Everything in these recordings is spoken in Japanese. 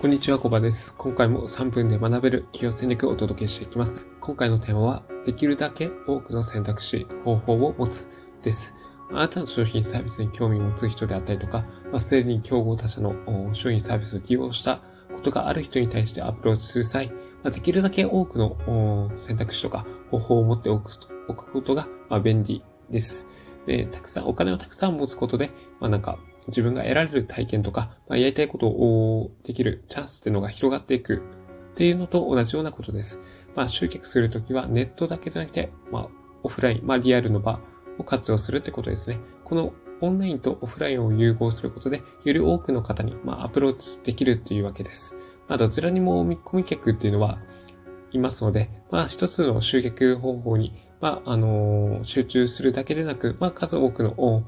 こんにちは、コバです。今回も3分で学べる企業戦略をお届けしていきます。今回のテーマは、できるだけ多くの選択肢、方法を持つです。あなたの商品サービスに興味を持つ人であったりとか、まあ、すでに競合他社の商品サービスを利用したことがある人に対してアプローチする際、ま、できるだけ多くの選択肢とか方法を持っておくおくことが、ま便利です。たくさん、お金をたくさん持つことで、まあなんか、自分が得られる体験とか、まあ、やりたいことをできるチャンスっていうのが広がっていくっていうのと同じようなことです。まあ、集客するときはネットだけじゃなくて、まあ、オフライン、まあ、リアルの場を活用するってことですね。このオンラインとオフラインを融合することで、より多くの方に、まあ、アプローチできるっていうわけです。まあ、どちらにも見込み客っていうのはいますので、まあ、一つの集客方法に、まあ、あのー、集中するだけでなく、まあ、数多くの、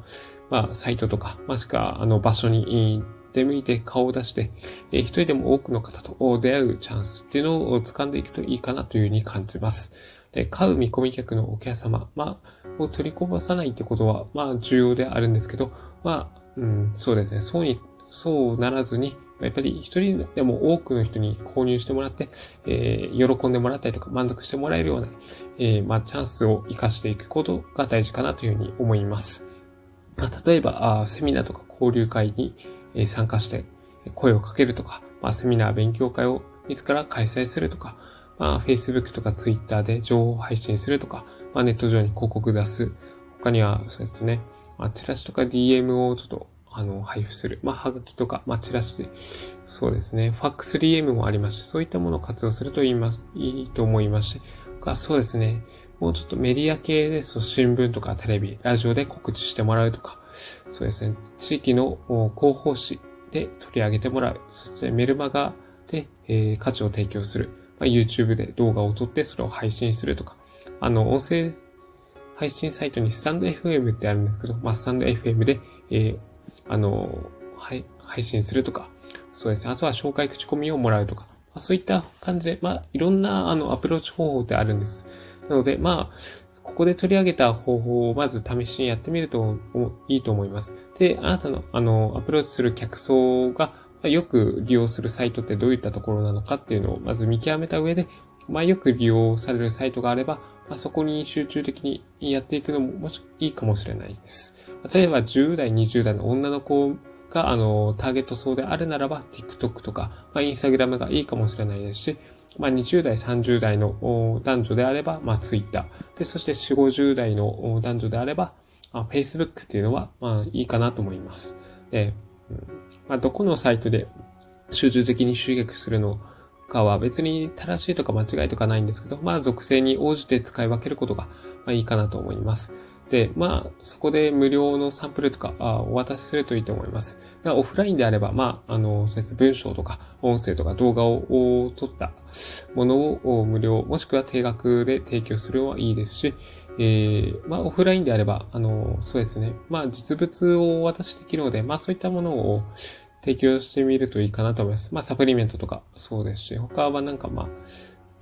まあ、サイトとか、もしくは、あの、場所に出向いて顔を出して、えー、一人でも多くの方と出会うチャンスっていうのを掴んでいくといいかなというふうに感じます。で、買う見込み客のお客様、まあ、を取りこぼさないってことは、まあ、重要であるんですけど、まあ、うん、そうですね。そうに、そうならずに、やっぱり一人でも多くの人に購入してもらって、えー、喜んでもらったりとか満足してもらえるような、えー、まあ、チャンスを活かしていくことが大事かなというふうに思います。例えば、セミナーとか交流会に参加して声をかけるとか、まあ、セミナー勉強会を自ら開催するとか、まあ、Facebook とか Twitter で情報配信するとか、まあ、ネット上に広告出す。他には、そうですね、まあ、チラシとか DM をちょっと、あの、配布する。まあ、はがきとか、まあ、チラシで、そうですね、ファックス DM もありまして、そういったものを活用するといいま、いいと思いまして、そうですね、もうちょっとメディア系ですと新聞とかテレビ、ラジオで告知してもらうとか、そうですね、地域の広報誌で取り上げてもらう。そしてメルマガで、えー、価値を提供する。まあ、YouTube で動画を撮ってそれを配信するとか。あの、音声配信サイトにスタンド FM ってあるんですけど、まあ、スタンド FM で、えー、あの、はい、配信するとか。そうですね。あとは紹介口コミをもらうとか。まあ、そういった感じで、まあ、いろんな、あの、アプローチ方法ってあるんです。なので、まあ、ここで取り上げた方法をまず試しにやってみるといいと思います。で、あなたの、あの、アプローチする客層がよく利用するサイトってどういったところなのかっていうのをまず見極めた上で、まあ、よく利用されるサイトがあれば、まあ、そこに集中的にやっていくのももしいいかもしれないです。例えば10代、20代の女の子が、あの、ターゲット層であるならば、TikTok とか、まあ、Instagram がいいかもしれないですし、まあ、20代、30代の男女であれば、まあ、Twitter。で、そして4、50代の男女であれば、まあ、Facebook っていうのは、まあ、いいかなと思います。で、うんまあ、どこのサイトで集中的に集客するのかは別に正しいとか間違いとかないんですけど、まあ、属性に応じて使い分けることが、まあ、いいかなと思います。で、まあ、そこで無料のサンプルとかあお渡しするといいと思います。オフラインであれば、まあ、あの、そうです文章とか音声とか動画を撮ったものを無料、もしくは定額で提供するのはいいですし、えー、まあ、オフラインであれば、あの、そうですね。まあ、実物をお渡しできるので、まあ、そういったものを提供してみるといいかなと思います。まあ、サプリメントとかそうですし、他はなんかまあ、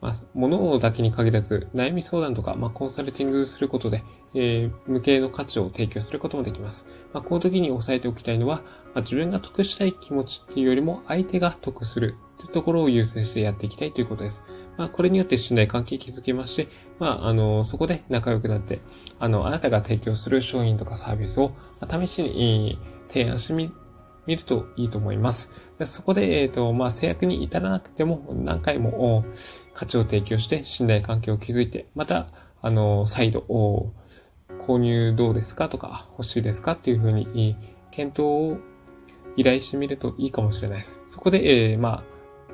まあ、物だけに限らず、悩み相談とか、まあ、コンサルティングすることで、えー、無形の価値を提供することもできます。まあ、この時に押さえておきたいのは、まあ、自分が得したい気持ちっていうよりも、相手が得するというところを優先してやっていきたいということです。まあ、これによって信頼関係築けまして、まあ、あの、そこで仲良くなって、あの、あなたが提供する商品とかサービスを、まあ、試しに、提案してみ見るといいと思います。そこで、えっ、ー、と、まあ、制約に至らなくても何回も価値を提供して信頼関係を築いて、また、あの、再度、購入どうですかとか、欲しいですかっていうふうに、検討を依頼してみるといいかもしれないです。そこで、えー、ま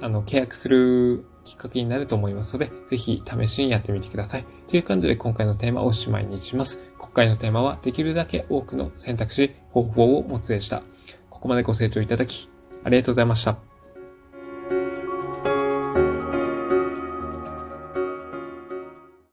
あ、あの、契約するきっかけになると思いますので、ぜひ試しにやってみてください。という感じで今回のテーマをおしまいにします。今回のテーマは、できるだけ多くの選択肢、方法を持つでした。ここまでご清聴いただき、ありがとうございました。